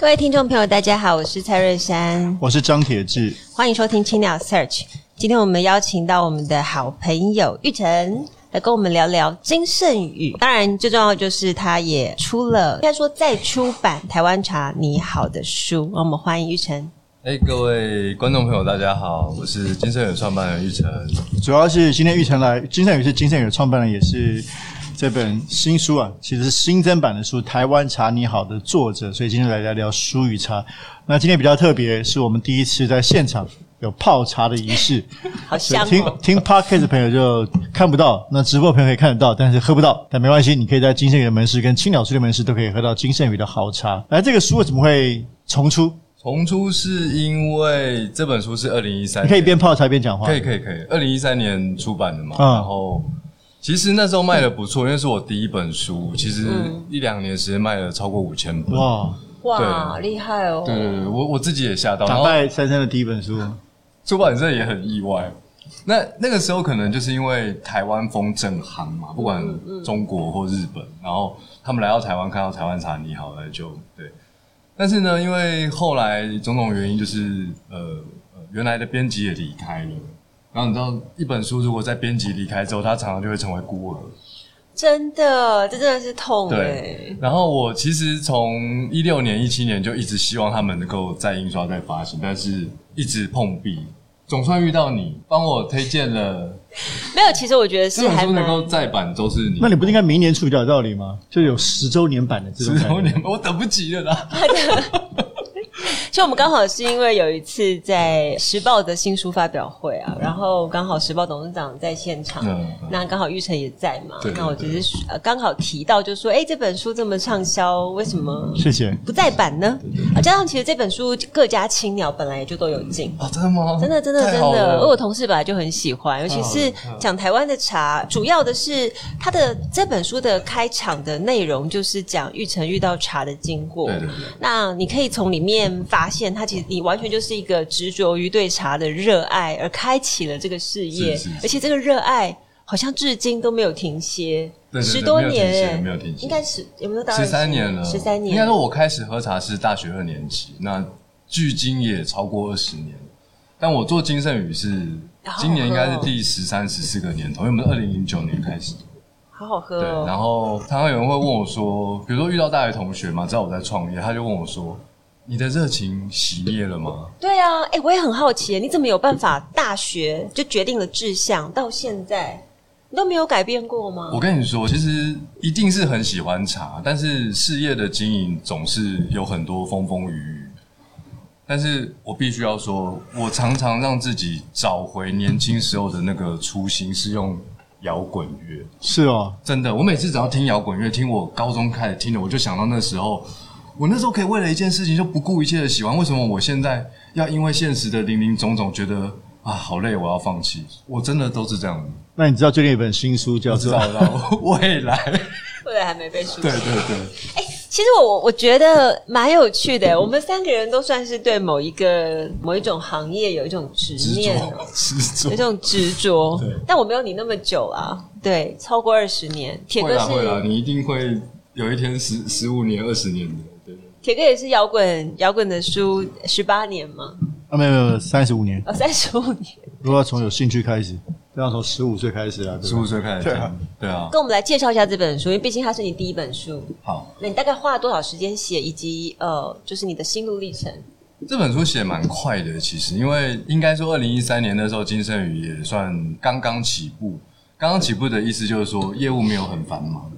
各位听众朋友，大家好，我是蔡瑞山，我是张铁志，欢迎收听青鸟 Search。今天我们邀请到我们的好朋友玉成来跟我们聊聊金盛宇。当然，最重要的就是他也出了，应该说再出版《台湾茶你好》的书。我们欢迎玉成。哎，各位观众朋友，大家好，我是金盛宇创办人玉成。主要是今天玉成来，金盛宇是金盛宇的创办人，也是。这本新书啊，其实是新增版的书，《台湾茶你好》的作者，所以今天来聊聊书与茶。那今天比较特别，是我们第一次在现场有泡茶的仪式。好香哦！听听 Podcast 的朋友就看不到，那直播的朋友可以看得到，但是喝不到。但没关系，你可以在金盛宇的门市跟青鸟书店门市都可以喝到金盛宇的好茶。来，这个书为什么会重出？重出是因为这本书是二零一三，你可以边泡茶边讲话。可以可以可以，二零一三年出版的嘛，嗯、然后。其实那时候卖的不错，因为是我第一本书。其实一两年时间卖了超过五千本。哇哇，厉害哦！对对对，我我自己也吓到。打败珊珊的第一本书，出版社也很意外。那那个时候可能就是因为台湾风正行嘛，不管中国或日本，然后他们来到台湾看到台湾茶你好，了就对。但是呢，因为后来种种原因，就是呃呃，原来的编辑也离开了。然后你知道，一本书如果在编辑离开之后，它常常就会成为孤儿。真的，这真的是痛。对。然后我其实从一六年、一七年就一直希望他们能够再印刷、再发行，但是一直碰壁。总算遇到你，帮我推荐了。没有，其实我觉得是这本书能够再版都是你。那你不应该明年出比较有道理吗？就有十周年版的这种。十周年，我等不及了啦。就我们刚好是因为有一次在时报的新书发表会啊，然后刚好时报董事长在现场，那刚好玉成也在嘛，那我只是呃刚好提到，就说哎，这本书这么畅销，为什么谢谢。不再版呢？啊，加上其实这本书各家青鸟本来也就都有进。啊，真的吗？真的真的真的，而我同事本来就很喜欢，尤其是讲台湾的茶，主要的是他的这本书的开场的内容就是讲玉成遇到茶的经过，那你可以从里面发。发现他其实你完全就是一个执着于对茶的热爱而开启了这个事业，是是是，而且这个热爱好像至今都没有停歇，对对对，十多年没有停歇，应该是有没有到十三年了？十三年，应该说我开始喝茶是大学二年级，那距今也超过二十年。但我做金盛宇是今年应该是第十三、十四个年头，因为我们是二零零九年开始，好好喝哦。对，然后常常有人会问我说，比如说遇到大学同学嘛，知道我在创业，他就问我说。你的热情熄灭了吗？对啊，哎、欸，我也很好奇，你怎么有办法大学就决定了志向，到现在你都没有改变过吗？我跟你说，其实一定是很喜欢茶，但是事业的经营总是有很多风风雨雨。但是我必须要说，我常常让自己找回年轻时候的那个初心，是用摇滚乐。是哦，真的，我每次只要听摇滚乐，听我高中开始听的，我就想到那时候。我那时候可以为了一件事情就不顾一切的喜欢，为什么我现在要因为现实的零零总总觉得啊好累，我要放弃？我真的都是这样的。那你知道最近有一本新书叫做《未来》，未来还没被书。对。对对。哎、欸，其实我我觉得蛮有趣的。我们三个人都算是对某一个某一种行业有一种执念，执着，有一种执着。但我没有你那么久啊，对，超过二十年。铁哥是会啦，你一定会有一天十十五年、二十年的。铁哥也是摇滚摇滚的书十八年吗？啊，没有没有，三十五年。哦，三十五年。如果要从有兴趣开始，都要从十五岁开始啊。十五岁开始，对啊，对啊。跟我们来介绍一下这本书，因为毕竟它是你第一本书。好，那你大概花了多少时间写，以及呃，就是你的心路历程？这本书写蛮快的，其实，因为应该说二零一三年那时候，京盛宇也算刚刚起步。刚刚起步的意思就是说，业务没有很繁忙。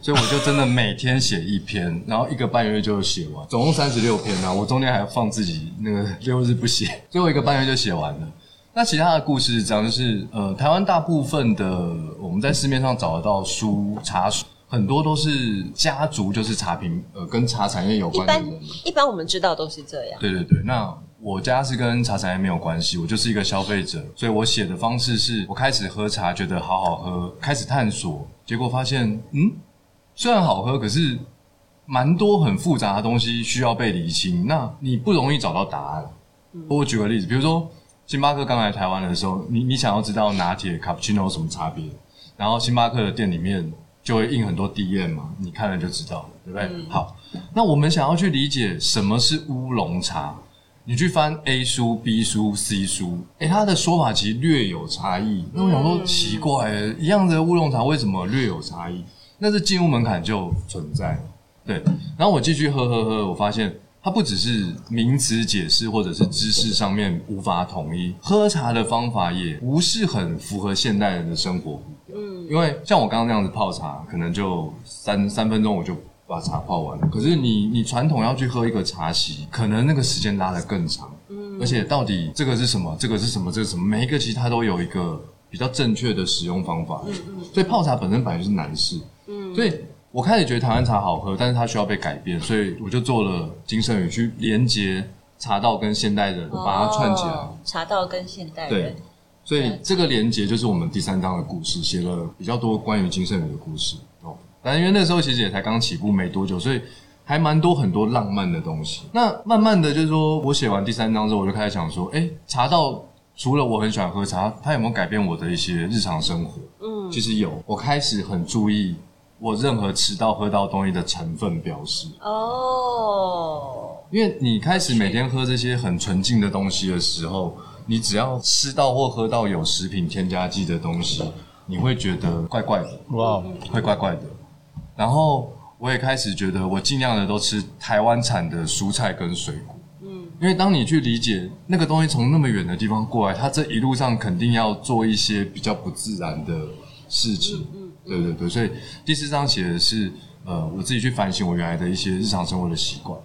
所以我就真的每天写一篇，然后一个半月就写完，总共三十六篇啊。我中间还要放自己那个六日不写，最后一个半月就写完了。那其他的故事是这样，就是呃，台湾大部分的我们在市面上找得到书茶书，很多都是家族，就是茶品呃跟茶产业有关的人。一般一般我们知道都是这样。对对对，那我家是跟茶产业没有关系，我就是一个消费者，所以我写的方式是我开始喝茶，觉得好好喝，开始探索，结果发现，嗯，虽然好喝，可是蛮多很复杂的东西需要被理清，那你不容易找到答案。嗯、我举个例子，比如说星巴克刚来台湾的时候，你你想要知道拿铁、卡布奇诺有什么差别，然后星巴克的店里面。就会印很多 DM 嘛，你看了就知道了，对不对？嗯、好，那我们想要去理解什么是乌龙茶，你去翻 A 书、B 书、C 书，诶，它的说法其实略有差异。那我想说奇怪，一样的乌龙茶为什么略有差异？那是进入门槛就存在，对。然后我继续喝喝喝，我发现它不只是名词解释或者是知识上面无法统一，喝茶的方法也不是很符合现代人的生活。嗯，因为像我刚刚那样子泡茶，可能就三三分钟我就把茶泡完了。可是你你传统要去喝一个茶席，可能那个时间拉得更长。嗯，而且到底这个是什么？这个是什么？这个是什么？每一个其实它都有一个比较正确的使用方法。嗯嗯。所以泡茶本身本来就是难事。嗯。所以我开始觉得台湾茶好喝，但是它需要被改变，所以我就做了金圣宇去连接茶道跟现代人，把它串起来。哦，茶道跟现代人。对。所以这个连接就是我们第三章的故事，写了比较多关于金圣宇的故事哦。但因为那时候其实也才刚起步没多久，所以还蛮多很多浪漫的东西。那慢慢的就是说我写完第三章之后，我就开始想说，哎，茶道除了我很喜欢喝茶，它有没有改变我的一些日常生活？嗯，其实有。我开始很注意我任何吃到喝到东西的成分标示。哦，因为你开始每天喝这些很纯净的东西的时候。你只要吃到或喝到有食品添加剂的东西，你会觉得怪怪的，哇，会怪怪的。然后我也开始觉得，我尽量的都吃台湾产的蔬菜跟水果，嗯，因为当你去理解那个东西从那么远的地方过来，它这一路上肯定要做一些比较不自然的事情，嗯，对对对。所以第四章写的是，呃，我自己去反省我原来的一些日常生活的习惯。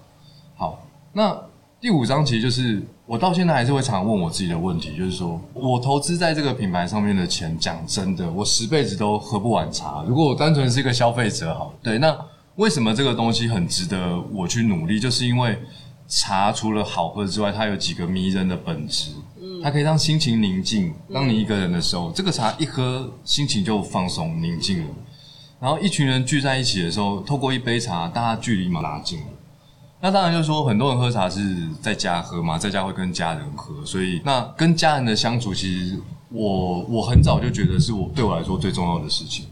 好，那。第五章其实就是我到现在还是会常问我自己的问题，就是说我投资在这个品牌上面的钱，讲真的，我十辈子都喝不完茶。如果我单纯是一个消费者，好，对，那为什么这个东西很值得我去努力？就是因为茶除了好喝之外，它有几个迷人的本质，它可以让心情宁静。当你一个人的时候，这个茶一喝，心情就放松宁静了。然后一群人聚在一起的时候，透过一杯茶，大家距离嘛拉近了。那当然就是说，很多人喝茶是在家喝嘛，在家会跟家人喝，所以那跟家人的相处，其实我我很早就觉得是我对我来说最重要的事情，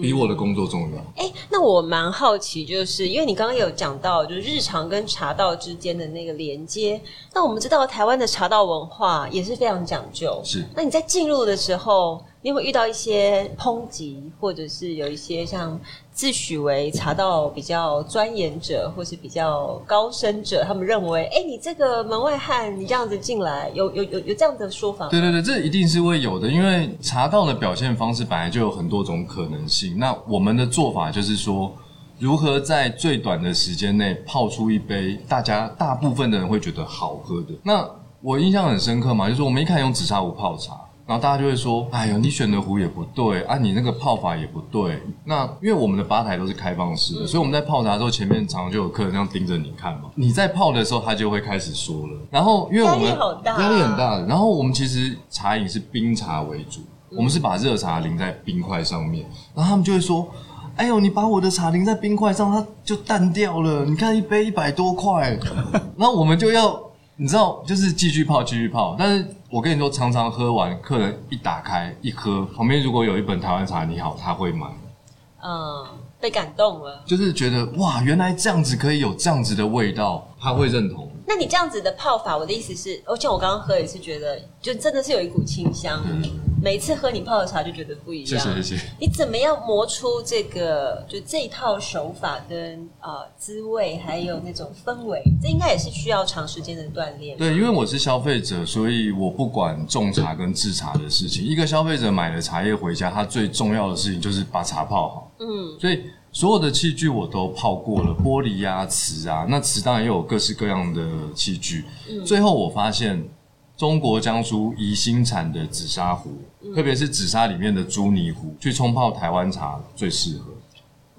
比我的工作重要。哎、欸，那我蛮好奇，就是因为你刚刚有讲到，就是日常跟茶道之间的那个连接。那我们知道台湾的茶道文化也是非常讲究，是。那你在进入的时候，你会遇到一些抨击，或者是有一些像自诩为茶道比较钻研者，或是比较高深者，他们认为，哎、你这个门外汉，你这样子进来，有有有有这样的说法吗？对对对，这一定是会有的，因为茶道的表现方式本来就有很多种可能性。那我们的做法就是说，如何在最短的时间内泡出一杯大家大部分的人会觉得好喝的。那我印象很深刻嘛，就是我们一开始用紫砂壶泡茶。然后大家就会说：“哎呦，你选的壶也不对啊，你那个泡法也不对。”那因为我们的吧台都是开放式的，所以我们在泡茶的时候，前面常常就有客人这样盯着你看嘛。你在泡的时候，他就会开始说了。然后因为我们压力好大，压力很大的。然后我们其实茶饮是冰茶为主，我们是把热茶淋在冰块上面。然后他们就会说：“哎呦，你把我的茶淋在冰块上，它就淡掉了。你看一杯一百多块。”然后我们就要。你知道，就是继续泡，继续泡。但是我跟你说，常常喝完，客人一打开一喝，旁边如果有一本台湾茶，你好，他会买。嗯，被感动了，就是觉得哇，原来这样子可以有这样子的味道，他会认同。那你这样子的泡法，我的意思是，而且我刚刚喝也是觉得，就真的是有一股清香。嗯每次喝你泡的茶就觉得不一样。谢谢谢谢。你怎么样磨出这个就这一套手法跟呃滋味，还有那种氛围？这应该也是需要长时间的锻炼。对，因为我是消费者，所以我不管种茶跟制茶的事情。一个消费者买了茶叶回家，他最重要的事情就是把茶泡好。嗯。所以所有的器具我都泡过了，玻璃啊、瓷啊，那瓷当然也有各式各样的器具。嗯。最后我发现。中国江苏宜兴产的紫砂壶，嗯、特别是紫砂里面的朱泥壶，去冲泡台湾茶最适合。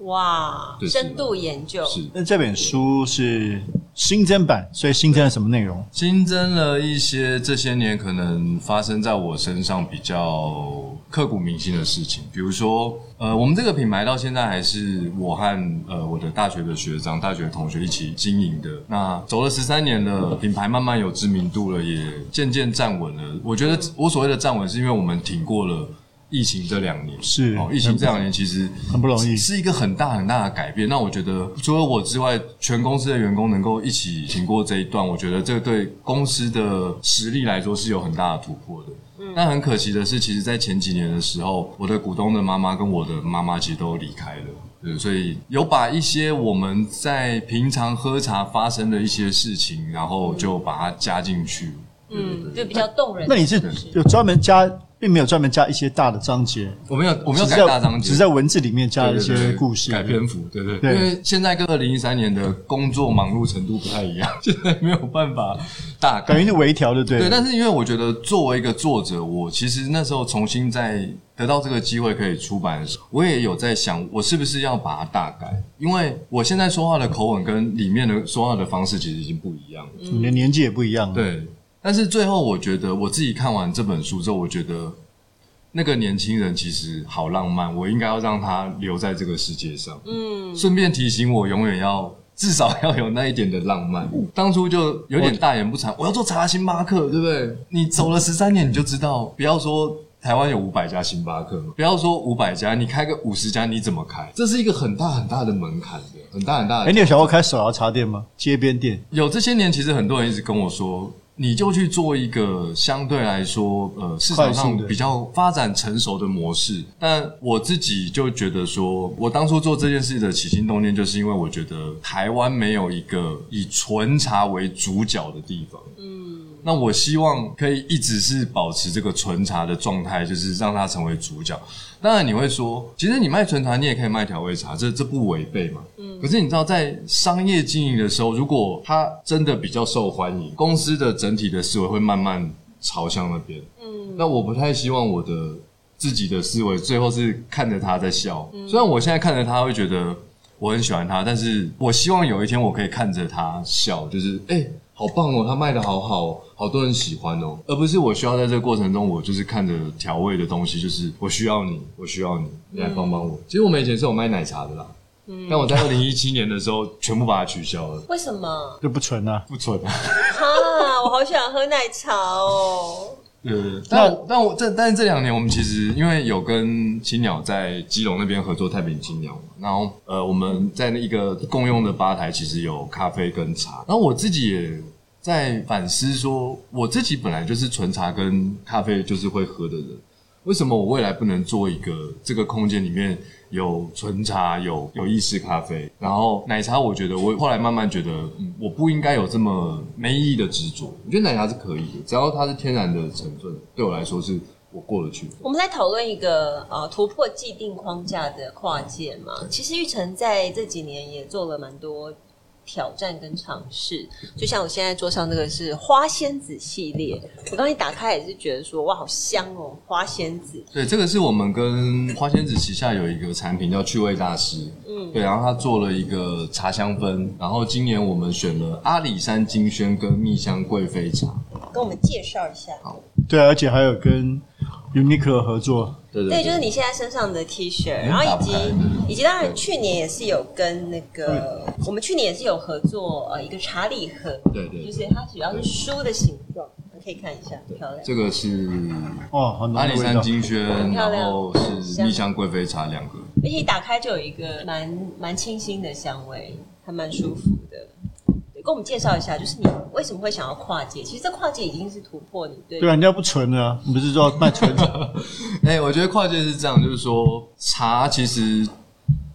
哇，深度研究是。那这本书是新增版，所以新增了什么内容？新增了一些这些年可能发生在我身上比较刻骨铭心的事情，比如说，呃，我们这个品牌到现在还是我和呃我的大学的学长、大学同学一起经营的。那走了十三年了，品牌慢慢有知名度了，也渐渐站稳了。我觉得我所谓的站稳，是因为我们挺过了。疫情这两年是哦，疫情这两年其实很不容易，是一个很大很大的改变。那我觉得除了我之外，全公司的员工能够一起挺过这一段，我觉得这对公司的实力来说是有很大的突破的。嗯，但很可惜的是，其实，在前几年的时候，我的股东的妈妈跟我的妈妈其实都离开了。对，所以有把一些我们在平常喝茶发生的一些事情，然后就把它加进去。嗯，就比较动人。那你是有专门加？并没有专门加一些大的章节，我没有，我没有改大章节，只是在文字里面加一些故事，对对对，改篇幅，对对对。因为现在跟二零一三年的工作忙碌程度不太一样，现在没有办法大改，等于是微调的，对。对，但是因为我觉得作为一个作者，我其实那时候重新在得到这个机会可以出版的时候，我也有在想，我是不是要把它大改？因为我现在说话的口吻跟里面的说话的方式其实已经不一样了，你的年纪也不一样了，对。但是最后，我觉得我自己看完这本书之后，我觉得那个年轻人其实好浪漫，我应该要让他留在这个世界上。嗯，顺便提醒我，永远要至少要有那一点的浪漫。当初就有点大言不惭，我要做茶星巴克，对不对？你走了十三年，你就知道，不要说台湾有五百家星巴克，不要说五百家，你开个五十家，你怎么开？这是一个很大很大的门槛的，很大很大的。哎，你有想过开手摇茶店吗？街边店？有，这些年其实很多人一直跟我说。你就去做一个相对来说，呃，市场上比较发展成熟的模式。但我自己就觉得说，我当初做这件事的起心动念，就是因为我觉得台湾没有一个以纯茶为主角的地方。嗯，那我希望可以一直是保持这个纯茶的状态，就是让它成为主角。当然你会说，其实你卖纯茶，你也可以卖调味茶，这这不违背嘛。嗯。可是你知道，在商业经营的时候，如果它真的比较受欢迎，公司的整体的思维会慢慢朝向那边。嗯。那我不太希望我的自己的思维最后是看着他在笑。嗯。虽然我现在看着他会觉得我很喜欢他，但是我希望有一天我可以看着他笑，就是哎。欸好棒哦，他卖的好好，好多人喜欢哦，而不是我需要在这个过程中，我就是看着调味的东西，就是我需要你，我需要你，你来帮帮我。嗯、其实我们以前是有卖奶茶的啦，嗯，但我在二零一七年的时候全部把它取消了。为什么？就不纯啊，不纯啊！哈，我好喜欢喝奶茶哦。对，但我但我这但是这两年我们其实因为有跟青鸟在基隆那边合作太平青鸟，然后呃我们在那一个共用的吧台其实有咖啡跟茶，然后我自己也在反思说，我自己本来就是纯茶跟咖啡就是会喝的人，为什么我未来不能做一个这个空间里面？有纯茶，有有意式咖啡，然后奶茶，我觉得我后来慢慢觉得，嗯，我不应该有这么没意义的执着。我觉得奶茶是可以的，只要它是天然的成分，对我来说是我过得去。我们来讨论一个呃突破既定框架的跨界嘛。其实玉成在这几年也做了蛮多。挑战跟尝试，就像我现在桌上这个是花仙子系列，我刚一打开也是觉得说哇，好香哦，花仙子。对，这个是我们跟花仙子旗下有一个产品叫趣味大师，嗯，对，然后他做了一个茶香氛，然后今年我们选了阿里山金萱跟蜜香贵妃茶，跟我们介绍一下。好，对，而且还有跟 Uniqlo 合作。对，就是你现在身上的 T 恤，然后以及以及当然去年也是有跟那个我们去年也是有合作呃一个茶礼盒，对对，就是它主要是书的形状，可以看一下，漂亮。这个是哦，阿里山金萱，然后是蜜香贵妃茶两个，而且一打开就有一个蛮蛮清新的香味，还蛮舒服的。跟我们介绍一下，就是你为什么会想要跨界？其实这跨界已经是突破你对。对啊，人家不纯啊，你不是说卖纯茶？哎、欸，我觉得跨界是这样，就是说茶其实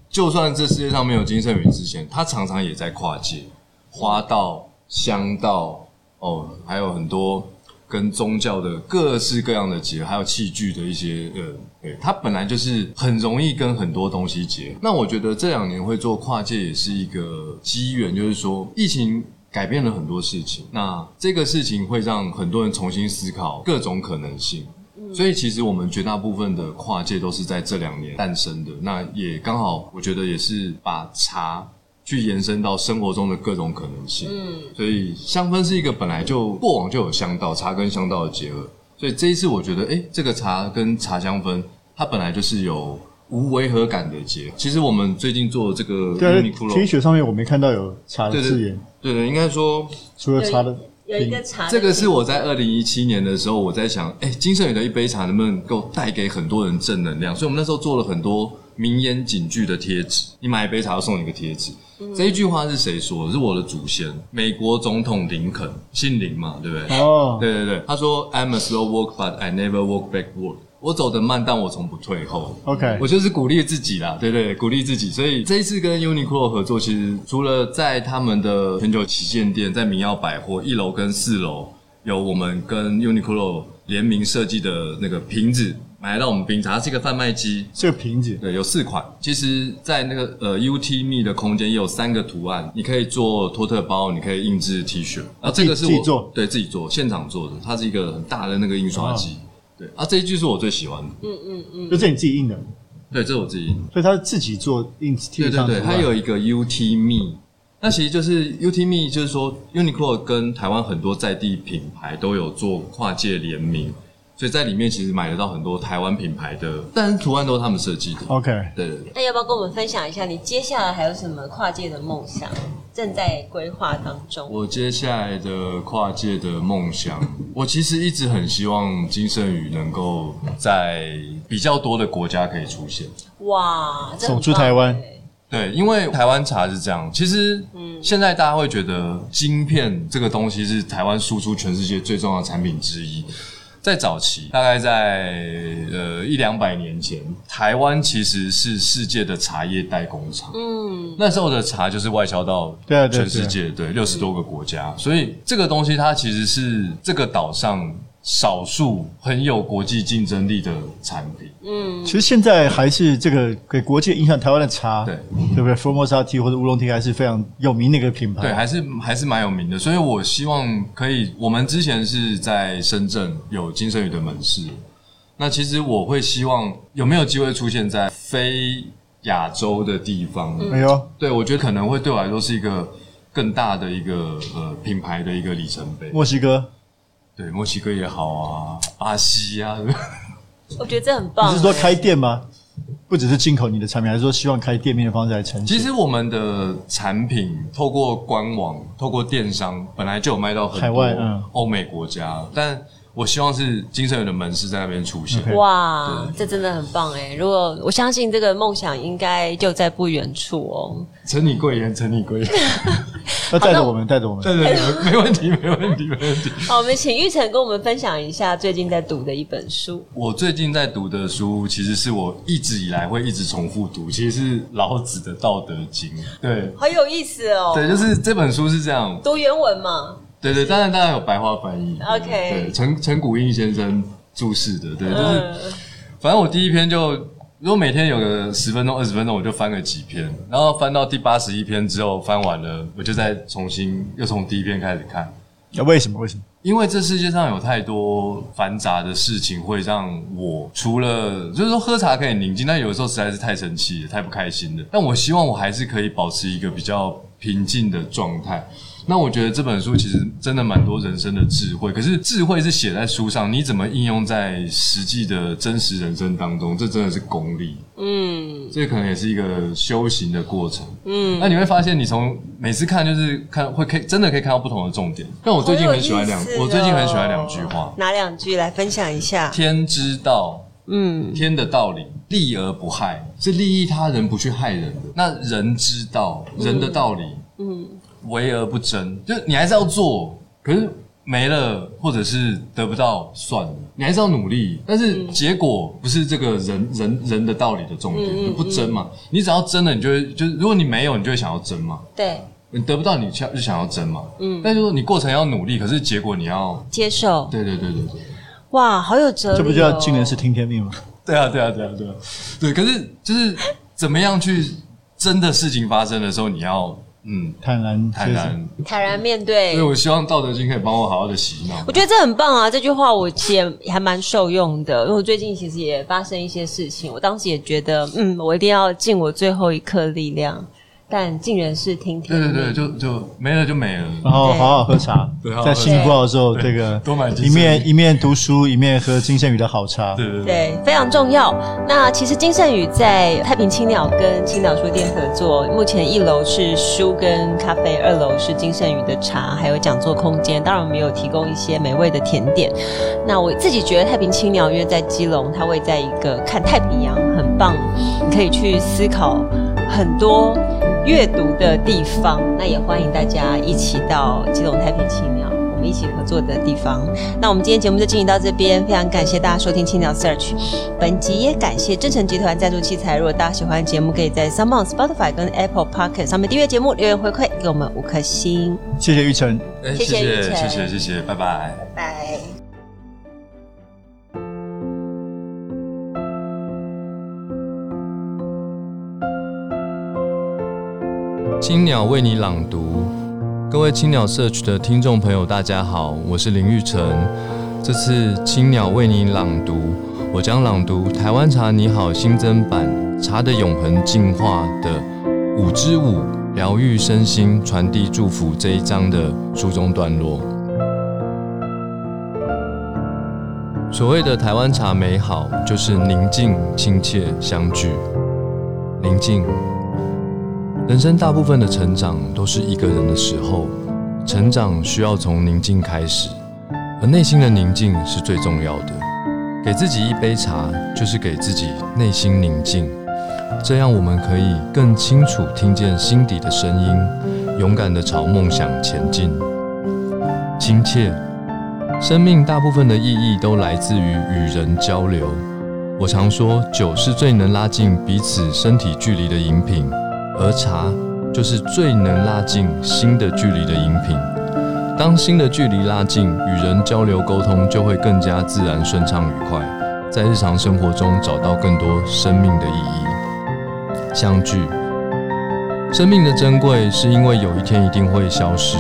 就算这世界上没有金圣宇之前，他常常也在跨界，花道、香道哦，还有很多。跟宗教的各式各样的结合，还有器具的一些呃，对，它本来就是很容易跟很多东西结合。那我觉得这两年会做跨界也是一个机缘，就是说疫情改变了很多事情，那这个事情会让很多人重新思考各种可能性。所以其实我们绝大部分的跨界都是在这两年诞生的。那也刚好，我觉得也是把茶去延伸到生活中的各种可能性。嗯，所以香氛是一个本来就过往就有香道，茶跟香道的结合。所以这一次我觉得，哎，这个茶跟茶香氛，它本来就是有无违和感的结合。其实我们最近做这个对 T 恤上面我没看到有茶的字眼。对对，应该说除了茶的。有一个茶，这个是我在二零一七年的时候，我在想，哎，金圣宇的一杯茶能不能够带给很多人正能量？所以我们那时候做了很多名言警句的贴纸。你买一杯茶要送你一个贴纸。嗯、这一句话是谁说的？是我的祖先，美国总统林肯，姓林嘛，对不对？哦，对对对，他说：“I'm a slow walk, but I never walk backward。”我走得慢，但我从不退后。OK，我就是鼓励自己啦，对对，鼓励自己。所以这一次跟 Uniqlo 合作，其实除了在他们的全球旗舰店，在明耀百货一楼跟四楼有我们跟 Uniqlo 联名设计的那个瓶子，买到我们冰茶，它是一个贩卖机。是个瓶子，对，有四款。其实，在那个呃 UTME 的空间也有三个图案，你可以做托特包，你可以印制 T 恤。啊，这个是我自己做，对自己做，现场做的。它是一个很大的那个印刷机。哦对啊，这一句是我最喜欢的。嗯嗯嗯，就这你自己印的？对，这是我自己印的。所以他是自己做印，对对对，它有一个 UT Me，那其实就是 UT Me，就是说 Uniqlo 跟台湾很多在地品牌都有做跨界联名。所以在里面其实买得到很多台湾品牌的，但是图案都是他们设计的。OK，对对对。那要不要跟我们分享一下，你接下来还有什么跨界的梦想正在规划当中？我接下来的跨界的梦想，我其实一直很希望金盛宇能够在比较多的国家可以出现。哇，走出台湾。对，因为台湾茶是这样，其实嗯，现在大家会觉得晶片这个东西是台湾输出全世界最重要的产品之一。在早期，大概在呃一两百年前，台湾其实是世界的茶叶代工厂。嗯，那时候的茶就是外销到全世界，对六十多个国家。所以这个东西它其实是这个岛上少数很有国际竞争力的产品。嗯，其实现在还是这个给国际影响台湾的茶，对对不对？Formosa Tea 或者乌龙 Tea 还是非常有名的一个品牌，对，还是还是蛮有名的。所以我希望可以，我们之前是在深圳有京盛宇的门市，那其实我会希望有没有机会出现在非亚洲的地方？没有，对，我觉得可能会对我来说是一个更大的一个呃品牌的一个里程碑。墨西哥，对，墨西哥也好啊，巴西啊。我觉得这很棒。你是说开店吗？不只是进口你的产品，还是说希望开店面的方式来呈现？其实我们的产品透过官网、透过电商，本来就有卖到很多欧美国家，嗯、但。我希望是金盛宇的门市在那边出现。Okay. 哇，对这真的很棒哎！如果我相信这个梦想应该就在不远处哦。承你贵言，承你贵言。要带着我们，带着我们，对对对，没问题，没问题，没问题。好，我们请玉成跟我们分享一下最近在读的一本书。我最近在读的书，其实是我一直以来会一直重复读，其实是老子的《道德经》。对，好有意思哦。对，就是这本书是这样，读原文嘛。对对，当然当然有白话翻译。OK，对，陈陈古应先生注释的，对，就是反正我第一篇就，如果每天有个十分钟、二十分钟，我就翻个几篇，然后翻到第八十一篇之后，翻完了，我就再重新又从第一篇开始看。那为什么？为什么？因为这世界上有太多繁杂的事情，会让我除了就是说喝茶可以宁静，但有的时候实在是太生气了，太不开心了。但我希望我还是可以保持一个比较平静的状态。那我觉得这本书其实真的蛮多人生的智慧，可是智慧是写在书上，你怎么应用在实际的真实人生当中，这真的是功力。嗯，这可能也是一个修行的过程。嗯，那你会发现，你从每次看就是看会可以真的可以看到不同的重点。但我最近很喜欢两，我最近很喜欢两句话，哪两句来分享一下？天之道，嗯，天的道理，利而不害，是利益他人，不去害人的。那人之道，人的道理，嗯。嗯为而不争，就你还是要做，可是没了或者是得不到算了，你还是要努力。但是结果不是这个人人人的道理的重点，嗯、就不争嘛。你只要争了，你就会就是如果你没有，你就会想要争嘛。对，你得不到，你想就想要争嘛。嗯，但是说你过程要努力，可是结果你要接受。对对对对对。哇，好有哲理、哦！这不叫尽人事听天命吗？对啊对啊对啊对啊。对，可是就是怎么样去真的事情发生的时候，你要。嗯，坦然坦然坦然面对。所以我希望道德经可以帮我好好的洗脑。我觉得这很棒啊，这句话我其实也还蛮受用的，因为我最近其实也发生一些事情，我当时也觉得，嗯，我一定要尽我最后一刻力量。但竟然是听天命，对对对，就就没了就没了。然后好好喝茶，在心情不好的时候，这个多买一面一面读书，一面喝金圣宇的好茶，对对对，对，非常重要。那其实金圣宇在太平青鸟跟青鸟书店合作，目前一楼是书跟咖啡，二楼是金圣宇的茶，还有讲座空间。当然，我们有提供一些美味的甜点。那我自己觉得太平青鸟因为在基隆，它位在一个看太平洋，很棒，你可以去思考很多。阅读的地方，那也欢迎大家一起到基隆太平青鸟，我们一起合作的地方。那我们今天节目就进行到这边，非常感谢大家收听青鸟 Search。本集也感谢正成集团赞助器材。如果大家喜欢节目，可以在 s o m e o n Spotify 跟 Apple Pocket 上面订阅节目，留言回馈给我们五颗星。谢谢玉成，谢谢谢谢谢谢，拜拜拜拜。青鸟为你朗读，各位青鸟 Search 的听众朋友，大家好，我是林玉成。这次青鸟为你朗读，我将朗读《台湾茶你好》新增版《茶的永恒进化》的五之五，疗愈身心，传递祝福这一章的书中段落。所谓的台湾茶美好，就是宁静、亲切、相聚，宁静。人生大部分的成长都是一个人的时候，成长需要从宁静开始，而内心的宁静是最重要的。给自己一杯茶，就是给自己内心宁静，这样我们可以更清楚听见心底的声音，勇敢地朝梦想前进。亲切，生命大部分的意义都来自于与人交流。我常说，酒是最能拉近彼此身体距离的饮品。而茶就是最能拉近心的距离的饮品。当心的距离拉近，与人交流沟通就会更加自然、顺畅、愉快，在日常生活中找到更多生命的意义。相聚，生命的珍贵是因为有一天一定会消失。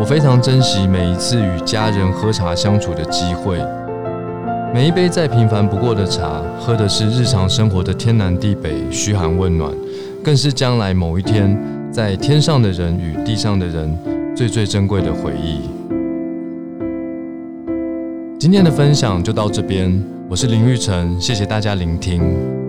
我非常珍惜每一次与家人喝茶相处的机会。每一杯再平凡不过的茶，喝的是日常生活的天南地北、嘘寒问暖。更是将来某一天，在天上的人与地上的人最最珍贵的回忆。今天的分享就到这边，我是林玉成，谢谢大家聆听。